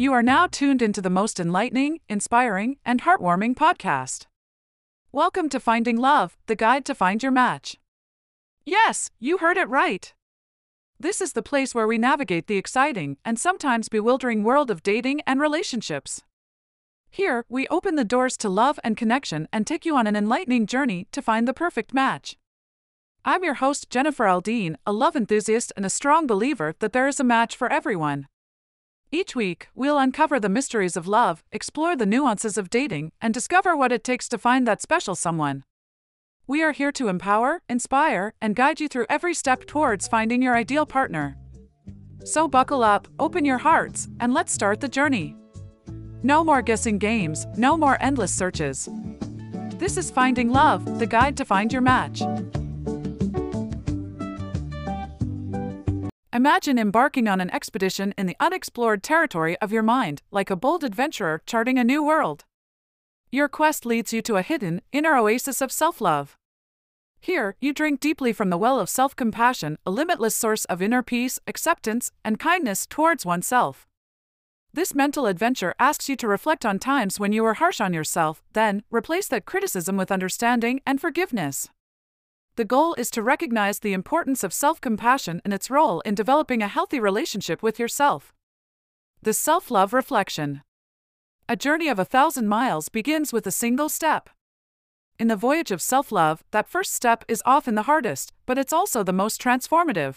You are now tuned into the most enlightening, inspiring, and heartwarming podcast. Welcome to Finding Love, the guide to find your match. Yes, you heard it right. This is the place where we navigate the exciting and sometimes bewildering world of dating and relationships. Here, we open the doors to love and connection and take you on an enlightening journey to find the perfect match. I'm your host, Jennifer Aldine, a love enthusiast and a strong believer that there is a match for everyone. Each week, we'll uncover the mysteries of love, explore the nuances of dating, and discover what it takes to find that special someone. We are here to empower, inspire, and guide you through every step towards finding your ideal partner. So buckle up, open your hearts, and let's start the journey. No more guessing games, no more endless searches. This is Finding Love, the guide to find your match. Imagine embarking on an expedition in the unexplored territory of your mind, like a bold adventurer charting a new world. Your quest leads you to a hidden, inner oasis of self love. Here, you drink deeply from the well of self compassion, a limitless source of inner peace, acceptance, and kindness towards oneself. This mental adventure asks you to reflect on times when you were harsh on yourself, then, replace that criticism with understanding and forgiveness. The goal is to recognize the importance of self compassion and its role in developing a healthy relationship with yourself. The Self Love Reflection A journey of a thousand miles begins with a single step. In the voyage of self love, that first step is often the hardest, but it's also the most transformative.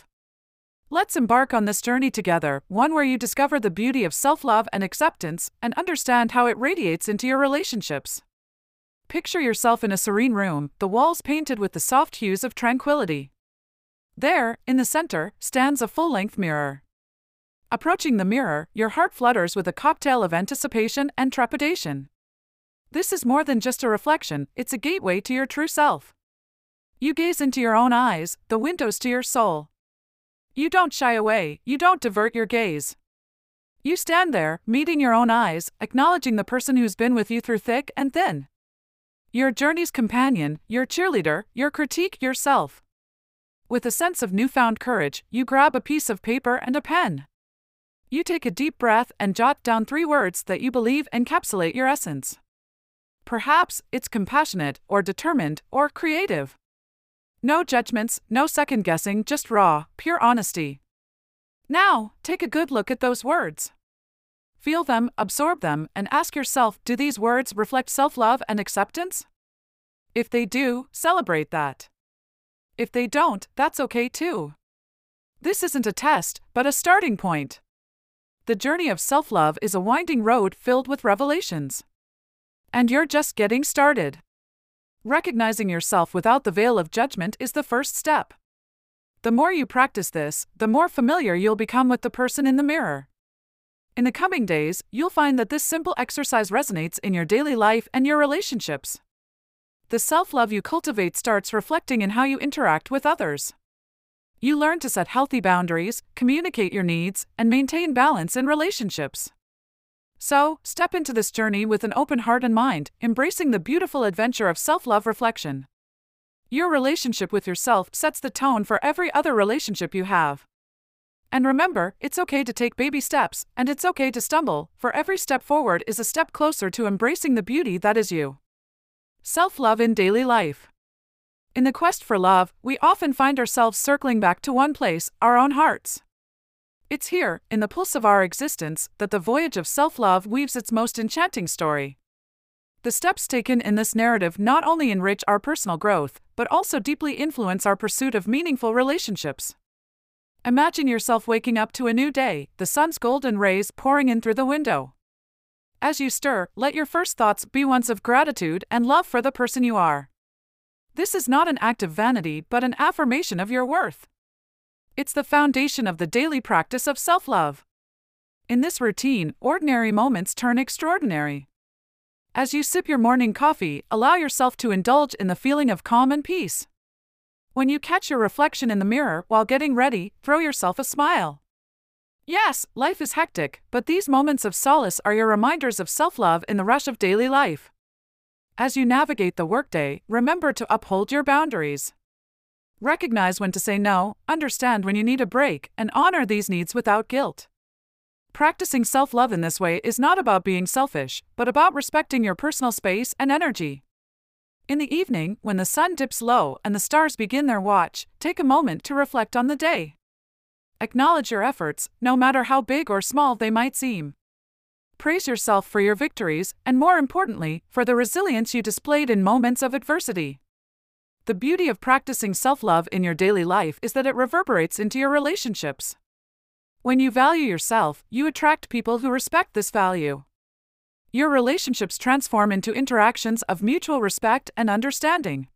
Let's embark on this journey together, one where you discover the beauty of self love and acceptance, and understand how it radiates into your relationships. Picture yourself in a serene room, the walls painted with the soft hues of tranquility. There, in the center, stands a full length mirror. Approaching the mirror, your heart flutters with a cocktail of anticipation and trepidation. This is more than just a reflection, it's a gateway to your true self. You gaze into your own eyes, the windows to your soul. You don't shy away, you don't divert your gaze. You stand there, meeting your own eyes, acknowledging the person who's been with you through thick and thin. Your journey's companion, your cheerleader, your critique yourself. With a sense of newfound courage, you grab a piece of paper and a pen. You take a deep breath and jot down three words that you believe encapsulate your essence. Perhaps it's compassionate, or determined, or creative. No judgments, no second guessing, just raw, pure honesty. Now, take a good look at those words. Feel them, absorb them, and ask yourself do these words reflect self love and acceptance? If they do, celebrate that. If they don't, that's okay too. This isn't a test, but a starting point. The journey of self love is a winding road filled with revelations. And you're just getting started. Recognizing yourself without the veil of judgment is the first step. The more you practice this, the more familiar you'll become with the person in the mirror. In the coming days, you'll find that this simple exercise resonates in your daily life and your relationships. The self love you cultivate starts reflecting in how you interact with others. You learn to set healthy boundaries, communicate your needs, and maintain balance in relationships. So, step into this journey with an open heart and mind, embracing the beautiful adventure of self love reflection. Your relationship with yourself sets the tone for every other relationship you have. And remember, it's okay to take baby steps, and it's okay to stumble, for every step forward is a step closer to embracing the beauty that is you. Self love in daily life. In the quest for love, we often find ourselves circling back to one place our own hearts. It's here, in the pulse of our existence, that the voyage of self love weaves its most enchanting story. The steps taken in this narrative not only enrich our personal growth, but also deeply influence our pursuit of meaningful relationships. Imagine yourself waking up to a new day, the sun's golden rays pouring in through the window. As you stir, let your first thoughts be ones of gratitude and love for the person you are. This is not an act of vanity, but an affirmation of your worth. It's the foundation of the daily practice of self love. In this routine, ordinary moments turn extraordinary. As you sip your morning coffee, allow yourself to indulge in the feeling of calm and peace. When you catch your reflection in the mirror while getting ready, throw yourself a smile. Yes, life is hectic, but these moments of solace are your reminders of self love in the rush of daily life. As you navigate the workday, remember to uphold your boundaries. Recognize when to say no, understand when you need a break, and honor these needs without guilt. Practicing self love in this way is not about being selfish, but about respecting your personal space and energy. In the evening, when the sun dips low and the stars begin their watch, take a moment to reflect on the day. Acknowledge your efforts, no matter how big or small they might seem. Praise yourself for your victories, and more importantly, for the resilience you displayed in moments of adversity. The beauty of practicing self love in your daily life is that it reverberates into your relationships. When you value yourself, you attract people who respect this value. Your relationships transform into interactions of mutual respect and understanding.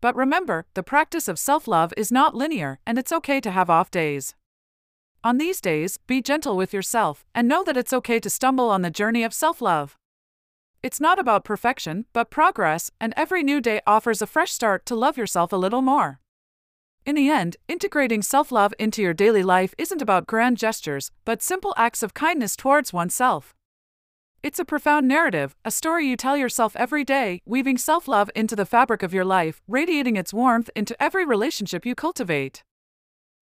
But remember, the practice of self love is not linear, and it's okay to have off days. On these days, be gentle with yourself and know that it's okay to stumble on the journey of self love. It's not about perfection, but progress, and every new day offers a fresh start to love yourself a little more. In the end, integrating self love into your daily life isn't about grand gestures, but simple acts of kindness towards oneself. It's a profound narrative, a story you tell yourself every day, weaving self love into the fabric of your life, radiating its warmth into every relationship you cultivate.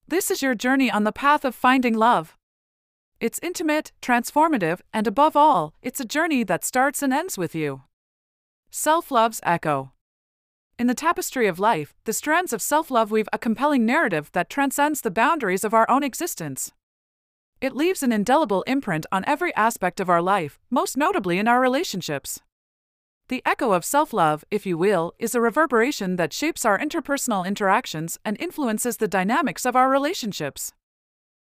This is your journey on the path of finding love. It's intimate, transformative, and above all, it's a journey that starts and ends with you. Self love's echo. In the tapestry of life, the strands of self love weave a compelling narrative that transcends the boundaries of our own existence. It leaves an indelible imprint on every aspect of our life, most notably in our relationships. The echo of self love, if you will, is a reverberation that shapes our interpersonal interactions and influences the dynamics of our relationships.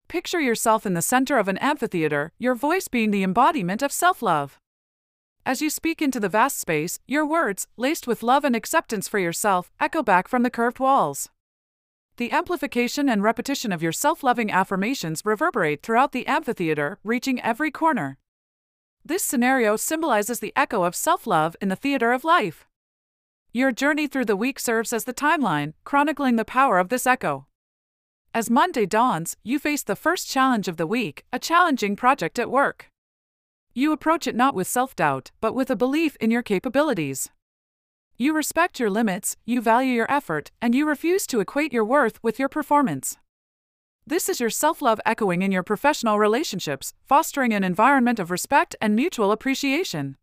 Picture yourself in the center of an amphitheater, your voice being the embodiment of self love. As you speak into the vast space, your words, laced with love and acceptance for yourself, echo back from the curved walls. The amplification and repetition of your self loving affirmations reverberate throughout the amphitheater, reaching every corner. This scenario symbolizes the echo of self love in the theater of life. Your journey through the week serves as the timeline, chronicling the power of this echo. As Monday dawns, you face the first challenge of the week, a challenging project at work. You approach it not with self doubt, but with a belief in your capabilities. You respect your limits, you value your effort, and you refuse to equate your worth with your performance. This is your self love echoing in your professional relationships, fostering an environment of respect and mutual appreciation.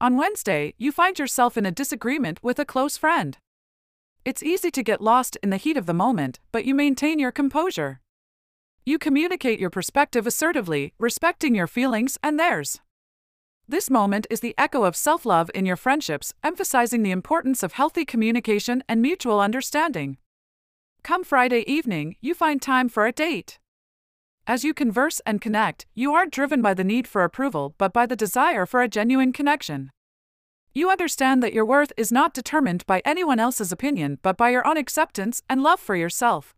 On Wednesday, you find yourself in a disagreement with a close friend. It's easy to get lost in the heat of the moment, but you maintain your composure. You communicate your perspective assertively, respecting your feelings and theirs. This moment is the echo of self love in your friendships, emphasizing the importance of healthy communication and mutual understanding. Come Friday evening, you find time for a date. As you converse and connect, you aren't driven by the need for approval but by the desire for a genuine connection. You understand that your worth is not determined by anyone else's opinion but by your own acceptance and love for yourself.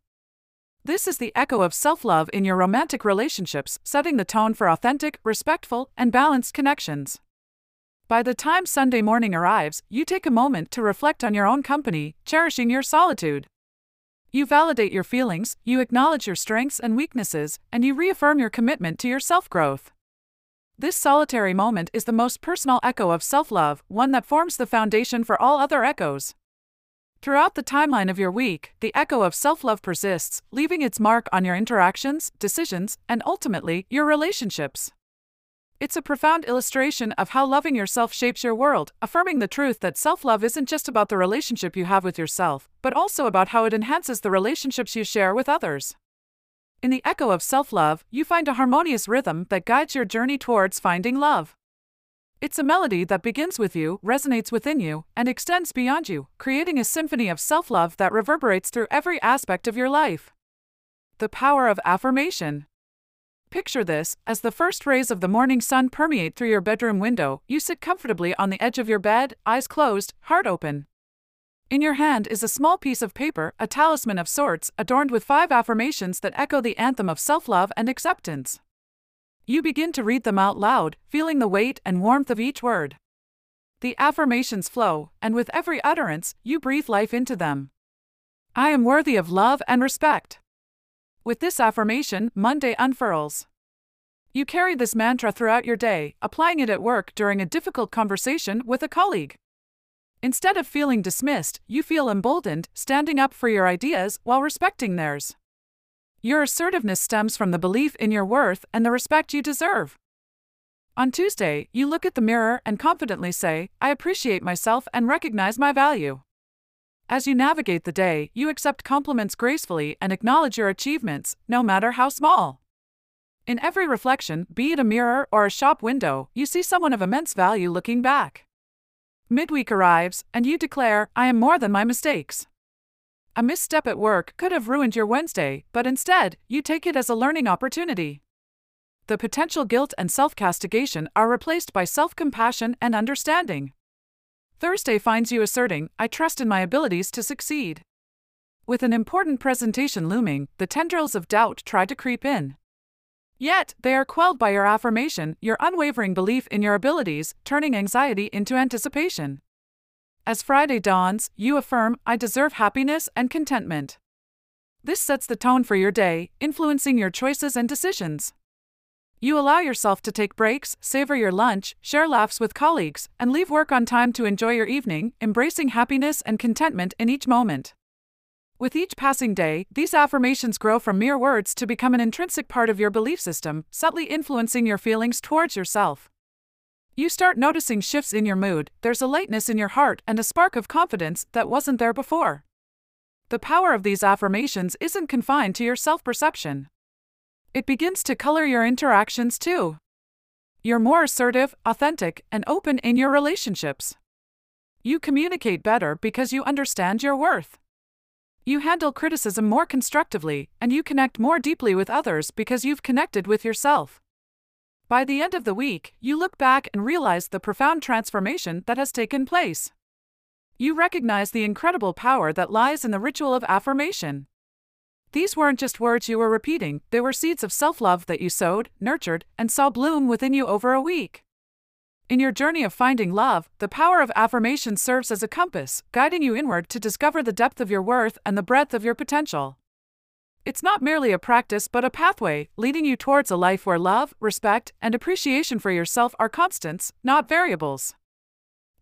This is the echo of self love in your romantic relationships, setting the tone for authentic, respectful, and balanced connections. By the time Sunday morning arrives, you take a moment to reflect on your own company, cherishing your solitude. You validate your feelings, you acknowledge your strengths and weaknesses, and you reaffirm your commitment to your self growth. This solitary moment is the most personal echo of self love, one that forms the foundation for all other echoes. Throughout the timeline of your week, the echo of self love persists, leaving its mark on your interactions, decisions, and ultimately, your relationships. It's a profound illustration of how loving yourself shapes your world, affirming the truth that self love isn't just about the relationship you have with yourself, but also about how it enhances the relationships you share with others. In the echo of self love, you find a harmonious rhythm that guides your journey towards finding love. It's a melody that begins with you, resonates within you, and extends beyond you, creating a symphony of self love that reverberates through every aspect of your life. The power of affirmation. Picture this as the first rays of the morning sun permeate through your bedroom window, you sit comfortably on the edge of your bed, eyes closed, heart open. In your hand is a small piece of paper, a talisman of sorts, adorned with five affirmations that echo the anthem of self love and acceptance. You begin to read them out loud, feeling the weight and warmth of each word. The affirmations flow, and with every utterance, you breathe life into them. I am worthy of love and respect. With this affirmation, Monday unfurls. You carry this mantra throughout your day, applying it at work during a difficult conversation with a colleague. Instead of feeling dismissed, you feel emboldened, standing up for your ideas while respecting theirs. Your assertiveness stems from the belief in your worth and the respect you deserve. On Tuesday, you look at the mirror and confidently say, I appreciate myself and recognize my value. As you navigate the day, you accept compliments gracefully and acknowledge your achievements, no matter how small. In every reflection, be it a mirror or a shop window, you see someone of immense value looking back. Midweek arrives, and you declare, I am more than my mistakes. A misstep at work could have ruined your Wednesday, but instead, you take it as a learning opportunity. The potential guilt and self castigation are replaced by self compassion and understanding. Thursday finds you asserting, I trust in my abilities to succeed. With an important presentation looming, the tendrils of doubt try to creep in. Yet, they are quelled by your affirmation, your unwavering belief in your abilities, turning anxiety into anticipation. As Friday dawns, you affirm, I deserve happiness and contentment. This sets the tone for your day, influencing your choices and decisions. You allow yourself to take breaks, savor your lunch, share laughs with colleagues, and leave work on time to enjoy your evening, embracing happiness and contentment in each moment. With each passing day, these affirmations grow from mere words to become an intrinsic part of your belief system, subtly influencing your feelings towards yourself. You start noticing shifts in your mood, there's a lightness in your heart and a spark of confidence that wasn't there before. The power of these affirmations isn't confined to your self perception. It begins to color your interactions too. You're more assertive, authentic, and open in your relationships. You communicate better because you understand your worth. You handle criticism more constructively, and you connect more deeply with others because you've connected with yourself. By the end of the week, you look back and realize the profound transformation that has taken place. You recognize the incredible power that lies in the ritual of affirmation. These weren't just words you were repeating, they were seeds of self love that you sowed, nurtured, and saw bloom within you over a week. In your journey of finding love, the power of affirmation serves as a compass, guiding you inward to discover the depth of your worth and the breadth of your potential. It's not merely a practice but a pathway, leading you towards a life where love, respect, and appreciation for yourself are constants, not variables.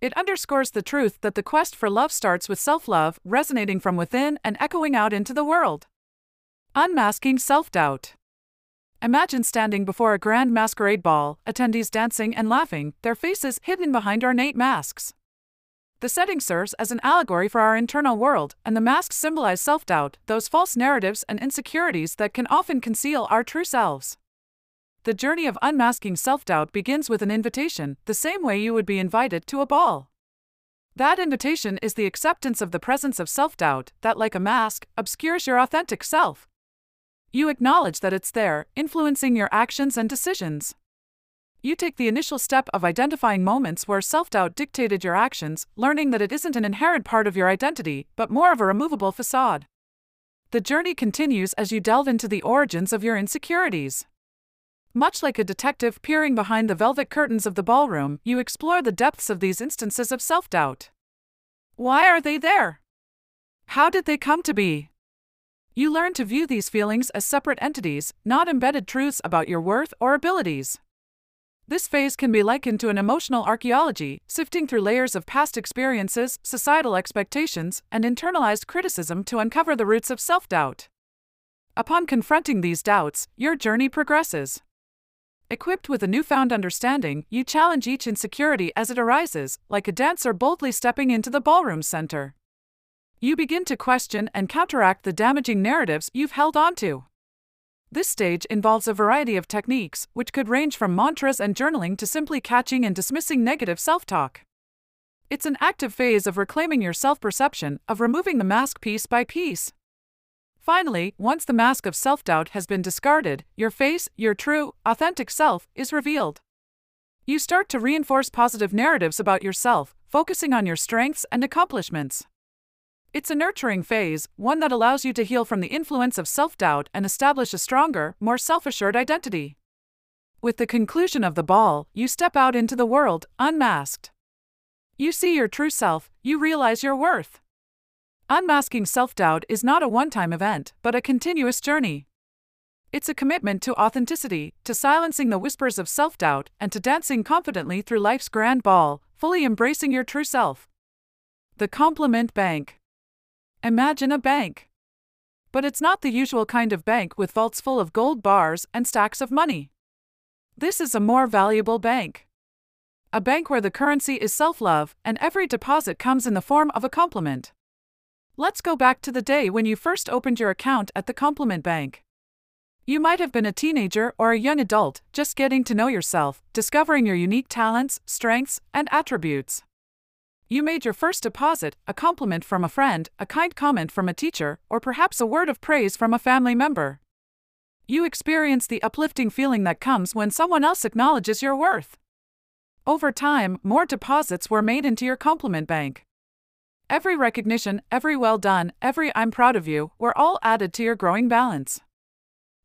It underscores the truth that the quest for love starts with self love, resonating from within and echoing out into the world. Unmasking self doubt. Imagine standing before a grand masquerade ball, attendees dancing and laughing, their faces hidden behind ornate masks. The setting serves as an allegory for our internal world, and the masks symbolize self doubt, those false narratives and insecurities that can often conceal our true selves. The journey of unmasking self doubt begins with an invitation, the same way you would be invited to a ball. That invitation is the acceptance of the presence of self doubt that, like a mask, obscures your authentic self, you acknowledge that it's there, influencing your actions and decisions. You take the initial step of identifying moments where self doubt dictated your actions, learning that it isn't an inherent part of your identity, but more of a removable facade. The journey continues as you delve into the origins of your insecurities. Much like a detective peering behind the velvet curtains of the ballroom, you explore the depths of these instances of self doubt. Why are they there? How did they come to be? You learn to view these feelings as separate entities, not embedded truths about your worth or abilities. This phase can be likened to an emotional archaeology, sifting through layers of past experiences, societal expectations, and internalized criticism to uncover the roots of self doubt. Upon confronting these doubts, your journey progresses. Equipped with a newfound understanding, you challenge each insecurity as it arises, like a dancer boldly stepping into the ballroom center you begin to question and counteract the damaging narratives you've held onto. This stage involves a variety of techniques, which could range from mantras and journaling to simply catching and dismissing negative self talk. It's an active phase of reclaiming your self perception, of removing the mask piece by piece. Finally, once the mask of self doubt has been discarded, your face, your true, authentic self, is revealed. You start to reinforce positive narratives about yourself, focusing on your strengths and accomplishments. It's a nurturing phase, one that allows you to heal from the influence of self doubt and establish a stronger, more self assured identity. With the conclusion of the ball, you step out into the world, unmasked. You see your true self, you realize your worth. Unmasking self doubt is not a one time event, but a continuous journey. It's a commitment to authenticity, to silencing the whispers of self doubt, and to dancing confidently through life's grand ball, fully embracing your true self. The Compliment Bank Imagine a bank. But it's not the usual kind of bank with vaults full of gold bars and stacks of money. This is a more valuable bank. A bank where the currency is self love and every deposit comes in the form of a compliment. Let's go back to the day when you first opened your account at the Compliment Bank. You might have been a teenager or a young adult, just getting to know yourself, discovering your unique talents, strengths, and attributes. You made your first deposit, a compliment from a friend, a kind comment from a teacher, or perhaps a word of praise from a family member. You experience the uplifting feeling that comes when someone else acknowledges your worth. Over time, more deposits were made into your compliment bank. Every recognition, every well done, every I'm proud of you were all added to your growing balance.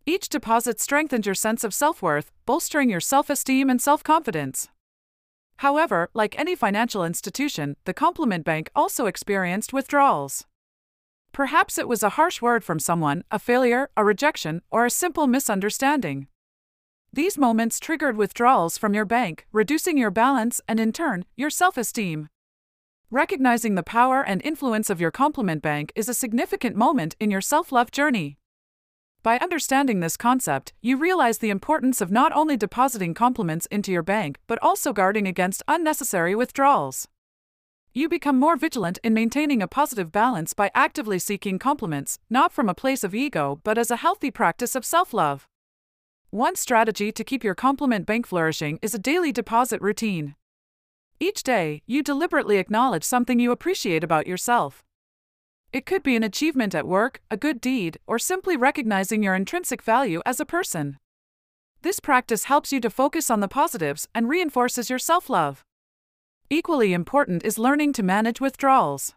Each deposit strengthened your sense of self worth, bolstering your self esteem and self confidence. However, like any financial institution, the Compliment Bank also experienced withdrawals. Perhaps it was a harsh word from someone, a failure, a rejection, or a simple misunderstanding. These moments triggered withdrawals from your bank, reducing your balance and, in turn, your self esteem. Recognizing the power and influence of your compliment bank is a significant moment in your self love journey. By understanding this concept, you realize the importance of not only depositing compliments into your bank, but also guarding against unnecessary withdrawals. You become more vigilant in maintaining a positive balance by actively seeking compliments, not from a place of ego, but as a healthy practice of self love. One strategy to keep your compliment bank flourishing is a daily deposit routine. Each day, you deliberately acknowledge something you appreciate about yourself. It could be an achievement at work, a good deed, or simply recognizing your intrinsic value as a person. This practice helps you to focus on the positives and reinforces your self love. Equally important is learning to manage withdrawals.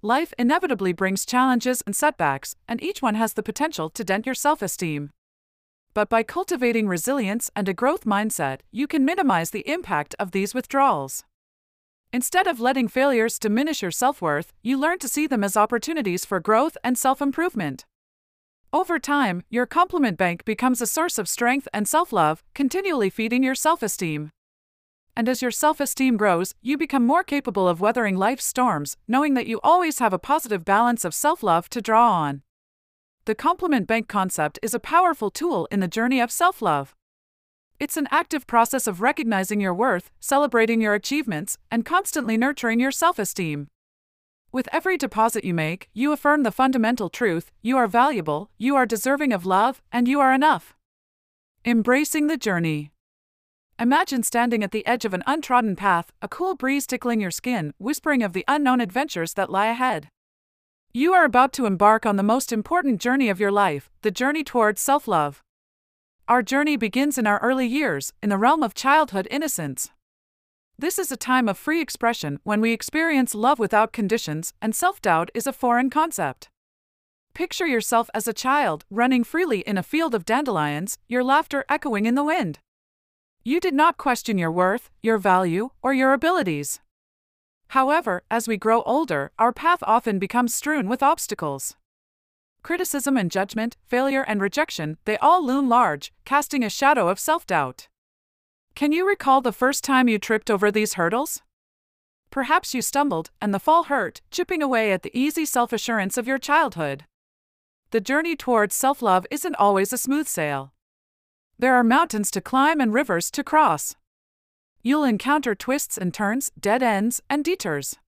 Life inevitably brings challenges and setbacks, and each one has the potential to dent your self esteem. But by cultivating resilience and a growth mindset, you can minimize the impact of these withdrawals. Instead of letting failures diminish your self worth, you learn to see them as opportunities for growth and self improvement. Over time, your compliment bank becomes a source of strength and self love, continually feeding your self esteem and as your self esteem grows, you become more capable of weathering life's storms, knowing that you always have a positive balance of self love to draw on. The compliment bank concept is a powerful tool in the journey of self love. It's an active process of recognizing your worth, celebrating your achievements, and constantly nurturing your self esteem. With every deposit you make, you affirm the fundamental truth you are valuable, you are deserving of love, and you are enough. Embracing the journey. Imagine standing at the edge of an untrodden path, a cool breeze tickling your skin, whispering of the unknown adventures that lie ahead. You are about to embark on the most important journey of your life, the journey towards self love. Our journey begins in our early years, in the realm of childhood innocence. This is a time of free expression when we experience love without conditions, and self doubt is a foreign concept. Picture yourself as a child, running freely in a field of dandelions, your laughter echoing in the wind. You did not question your worth, your value, or your abilities. However, as we grow older, our path often becomes strewn with obstacles. Criticism and judgment, failure and rejection, they all loom large, casting a shadow of self doubt. Can you recall the first time you tripped over these hurdles? Perhaps you stumbled, and the fall hurt, chipping away at the easy self assurance of your childhood. The journey towards self love isn't always a smooth sail. There are mountains to climb and rivers to cross. You'll encounter twists and turns, dead ends, and detours.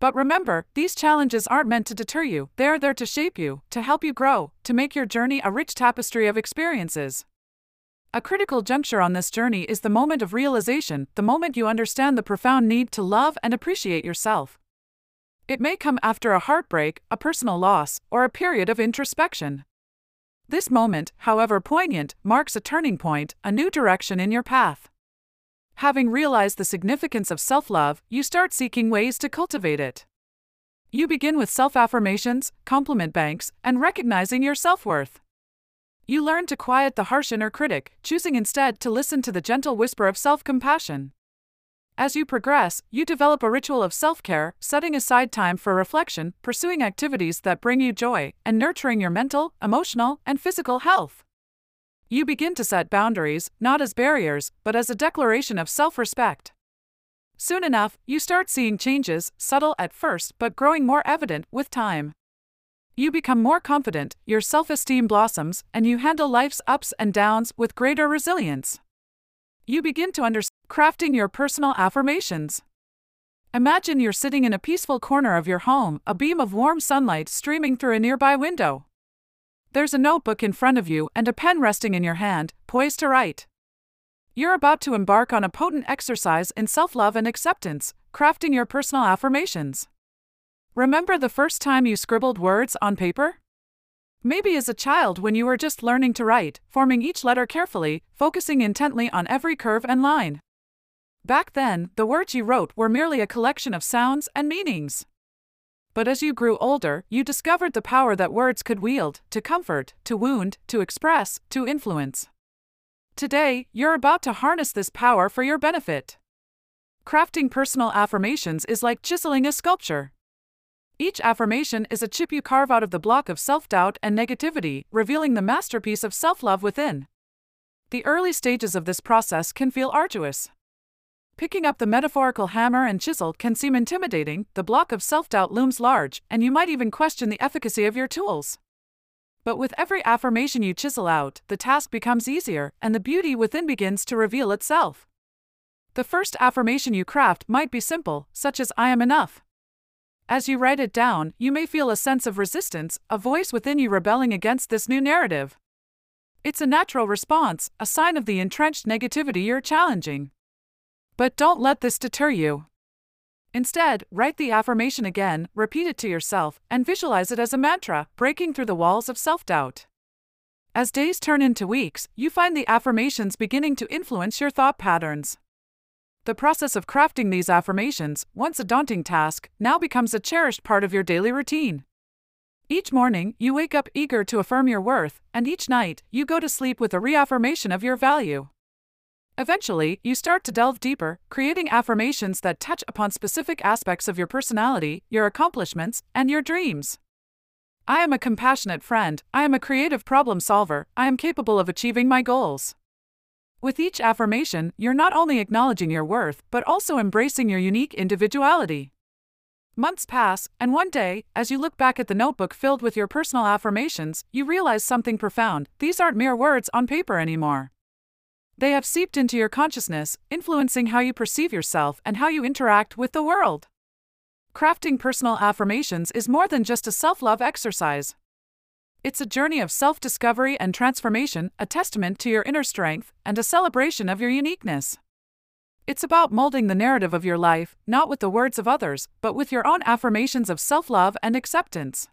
But remember, these challenges aren't meant to deter you, they are there to shape you, to help you grow, to make your journey a rich tapestry of experiences. A critical juncture on this journey is the moment of realization, the moment you understand the profound need to love and appreciate yourself. It may come after a heartbreak, a personal loss, or a period of introspection. This moment, however poignant, marks a turning point, a new direction in your path. Having realized the significance of self love, you start seeking ways to cultivate it. You begin with self affirmations, compliment banks, and recognizing your self worth. You learn to quiet the harsh inner critic, choosing instead to listen to the gentle whisper of self compassion. As you progress, you develop a ritual of self care, setting aside time for reflection, pursuing activities that bring you joy, and nurturing your mental, emotional, and physical health. You begin to set boundaries, not as barriers, but as a declaration of self respect. Soon enough, you start seeing changes, subtle at first but growing more evident with time. You become more confident, your self esteem blossoms, and you handle life's ups and downs with greater resilience. You begin to understand crafting your personal affirmations. Imagine you're sitting in a peaceful corner of your home, a beam of warm sunlight streaming through a nearby window. There's a notebook in front of you and a pen resting in your hand, poised to write. You're about to embark on a potent exercise in self love and acceptance, crafting your personal affirmations. Remember the first time you scribbled words on paper? Maybe as a child when you were just learning to write, forming each letter carefully, focusing intently on every curve and line. Back then, the words you wrote were merely a collection of sounds and meanings. But as you grew older, you discovered the power that words could wield to comfort, to wound, to express, to influence. Today, you're about to harness this power for your benefit. Crafting personal affirmations is like chiseling a sculpture. Each affirmation is a chip you carve out of the block of self doubt and negativity, revealing the masterpiece of self love within. The early stages of this process can feel arduous. Picking up the metaphorical hammer and chisel can seem intimidating, the block of self doubt looms large, and you might even question the efficacy of your tools. But with every affirmation you chisel out, the task becomes easier, and the beauty within begins to reveal itself. The first affirmation you craft might be simple, such as I am enough. As you write it down, you may feel a sense of resistance, a voice within you rebelling against this new narrative. It's a natural response, a sign of the entrenched negativity you're challenging. But don't let this deter you. Instead, write the affirmation again, repeat it to yourself, and visualize it as a mantra, breaking through the walls of self doubt. As days turn into weeks, you find the affirmations beginning to influence your thought patterns. The process of crafting these affirmations, once a daunting task, now becomes a cherished part of your daily routine. Each morning, you wake up eager to affirm your worth, and each night, you go to sleep with a reaffirmation of your value. Eventually, you start to delve deeper, creating affirmations that touch upon specific aspects of your personality, your accomplishments, and your dreams. I am a compassionate friend, I am a creative problem solver, I am capable of achieving my goals. With each affirmation, you're not only acknowledging your worth, but also embracing your unique individuality. Months pass, and one day, as you look back at the notebook filled with your personal affirmations, you realize something profound these aren't mere words on paper anymore. They have seeped into your consciousness, influencing how you perceive yourself and how you interact with the world. Crafting personal affirmations is more than just a self love exercise. It's a journey of self discovery and transformation, a testament to your inner strength, and a celebration of your uniqueness. It's about molding the narrative of your life, not with the words of others, but with your own affirmations of self love and acceptance.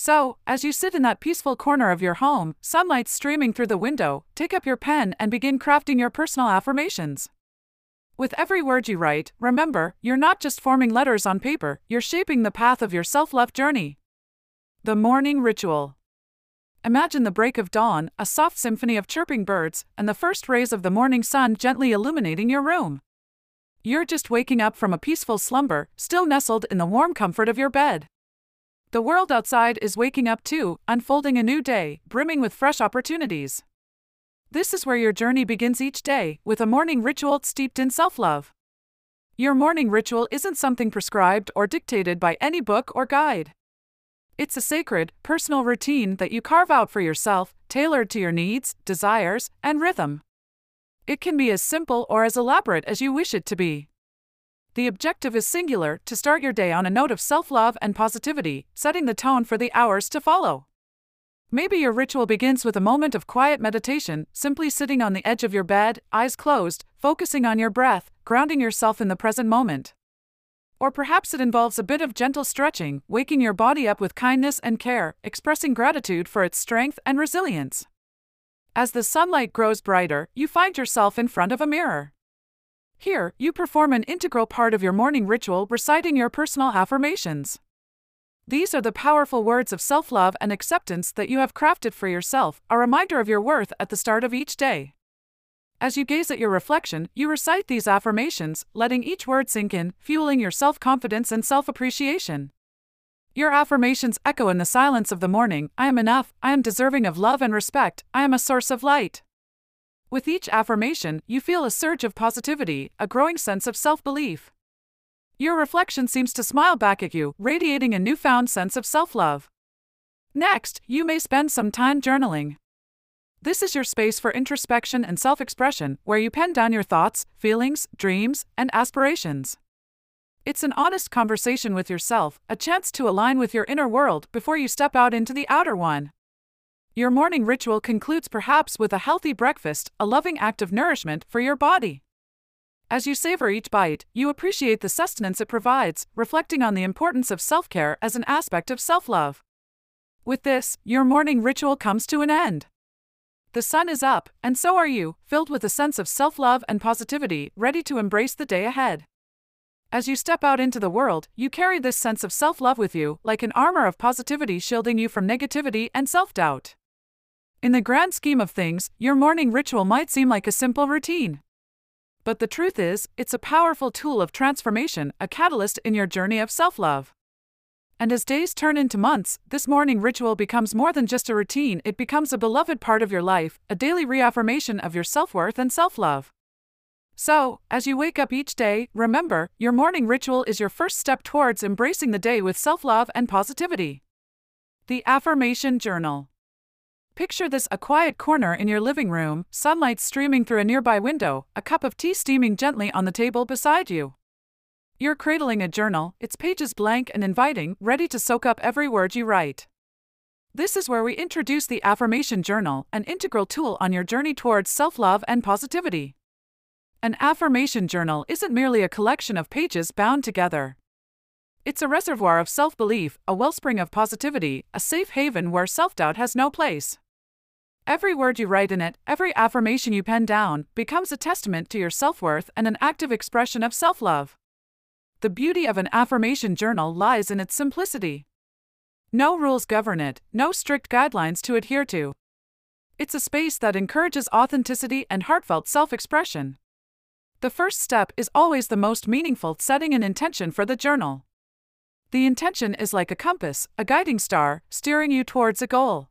So, as you sit in that peaceful corner of your home, sunlight streaming through the window, take up your pen and begin crafting your personal affirmations. With every word you write, remember, you're not just forming letters on paper, you're shaping the path of your self love journey. The Morning Ritual Imagine the break of dawn, a soft symphony of chirping birds, and the first rays of the morning sun gently illuminating your room. You're just waking up from a peaceful slumber, still nestled in the warm comfort of your bed. The world outside is waking up too, unfolding a new day, brimming with fresh opportunities. This is where your journey begins each day, with a morning ritual steeped in self love. Your morning ritual isn't something prescribed or dictated by any book or guide. It's a sacred, personal routine that you carve out for yourself, tailored to your needs, desires, and rhythm. It can be as simple or as elaborate as you wish it to be. The objective is singular to start your day on a note of self love and positivity, setting the tone for the hours to follow. Maybe your ritual begins with a moment of quiet meditation, simply sitting on the edge of your bed, eyes closed, focusing on your breath, grounding yourself in the present moment. Or perhaps it involves a bit of gentle stretching, waking your body up with kindness and care, expressing gratitude for its strength and resilience. As the sunlight grows brighter, you find yourself in front of a mirror. Here, you perform an integral part of your morning ritual reciting your personal affirmations. These are the powerful words of self love and acceptance that you have crafted for yourself, a reminder of your worth at the start of each day. As you gaze at your reflection, you recite these affirmations, letting each word sink in, fueling your self confidence and self appreciation. Your affirmations echo in the silence of the morning I am enough, I am deserving of love and respect, I am a source of light. With each affirmation, you feel a surge of positivity, a growing sense of self belief. Your reflection seems to smile back at you, radiating a newfound sense of self love. Next, you may spend some time journaling. This is your space for introspection and self expression, where you pen down your thoughts, feelings, dreams, and aspirations. It's an honest conversation with yourself, a chance to align with your inner world before you step out into the outer one. Your morning ritual concludes perhaps with a healthy breakfast, a loving act of nourishment for your body. As you savor each bite, you appreciate the sustenance it provides, reflecting on the importance of self care as an aspect of self love. With this, your morning ritual comes to an end. The sun is up, and so are you, filled with a sense of self love and positivity, ready to embrace the day ahead. As you step out into the world, you carry this sense of self love with you, like an armor of positivity shielding you from negativity and self doubt. In the grand scheme of things, your morning ritual might seem like a simple routine. But the truth is, it's a powerful tool of transformation, a catalyst in your journey of self love. And as days turn into months, this morning ritual becomes more than just a routine, it becomes a beloved part of your life, a daily reaffirmation of your self worth and self love. So, as you wake up each day, remember, your morning ritual is your first step towards embracing the day with self love and positivity. The Affirmation Journal Picture this a quiet corner in your living room, sunlight streaming through a nearby window, a cup of tea steaming gently on the table beside you. You're cradling a journal, its pages blank and inviting, ready to soak up every word you write. This is where we introduce the Affirmation Journal, an integral tool on your journey towards self love and positivity. An affirmation journal isn't merely a collection of pages bound together. It's a reservoir of self belief, a wellspring of positivity, a safe haven where self doubt has no place. Every word you write in it, every affirmation you pen down, becomes a testament to your self worth and an active expression of self love. The beauty of an affirmation journal lies in its simplicity. No rules govern it, no strict guidelines to adhere to. It's a space that encourages authenticity and heartfelt self expression. The first step is always the most meaningful setting an intention for the journal. The intention is like a compass, a guiding star, steering you towards a goal.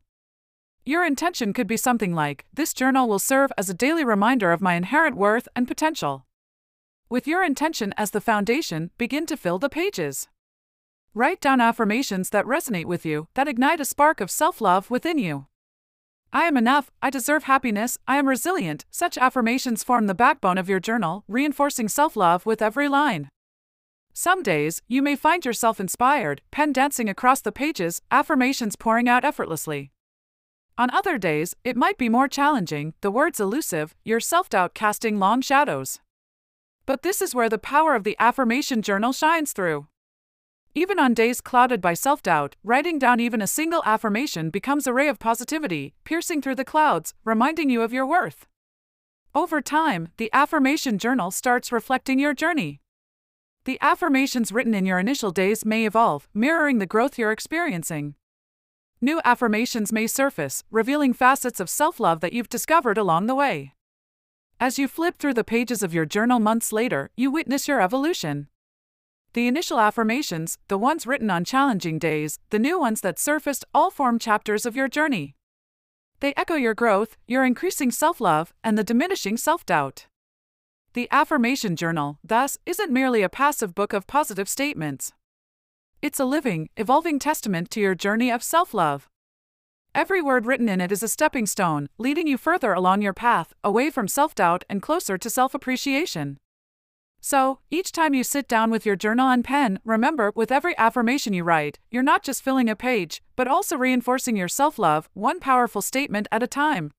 Your intention could be something like This journal will serve as a daily reminder of my inherent worth and potential. With your intention as the foundation, begin to fill the pages. Write down affirmations that resonate with you, that ignite a spark of self love within you. I am enough, I deserve happiness, I am resilient. Such affirmations form the backbone of your journal, reinforcing self love with every line. Some days, you may find yourself inspired, pen dancing across the pages, affirmations pouring out effortlessly. On other days, it might be more challenging, the words elusive, your self doubt casting long shadows. But this is where the power of the affirmation journal shines through. Even on days clouded by self doubt, writing down even a single affirmation becomes a ray of positivity, piercing through the clouds, reminding you of your worth. Over time, the affirmation journal starts reflecting your journey. The affirmations written in your initial days may evolve, mirroring the growth you're experiencing. New affirmations may surface, revealing facets of self love that you've discovered along the way. As you flip through the pages of your journal months later, you witness your evolution. The initial affirmations, the ones written on challenging days, the new ones that surfaced, all form chapters of your journey. They echo your growth, your increasing self love, and the diminishing self doubt. The Affirmation Journal, thus, isn't merely a passive book of positive statements. It's a living, evolving testament to your journey of self love. Every word written in it is a stepping stone, leading you further along your path, away from self doubt and closer to self appreciation. So, each time you sit down with your journal and pen, remember with every affirmation you write, you're not just filling a page, but also reinforcing your self love, one powerful statement at a time.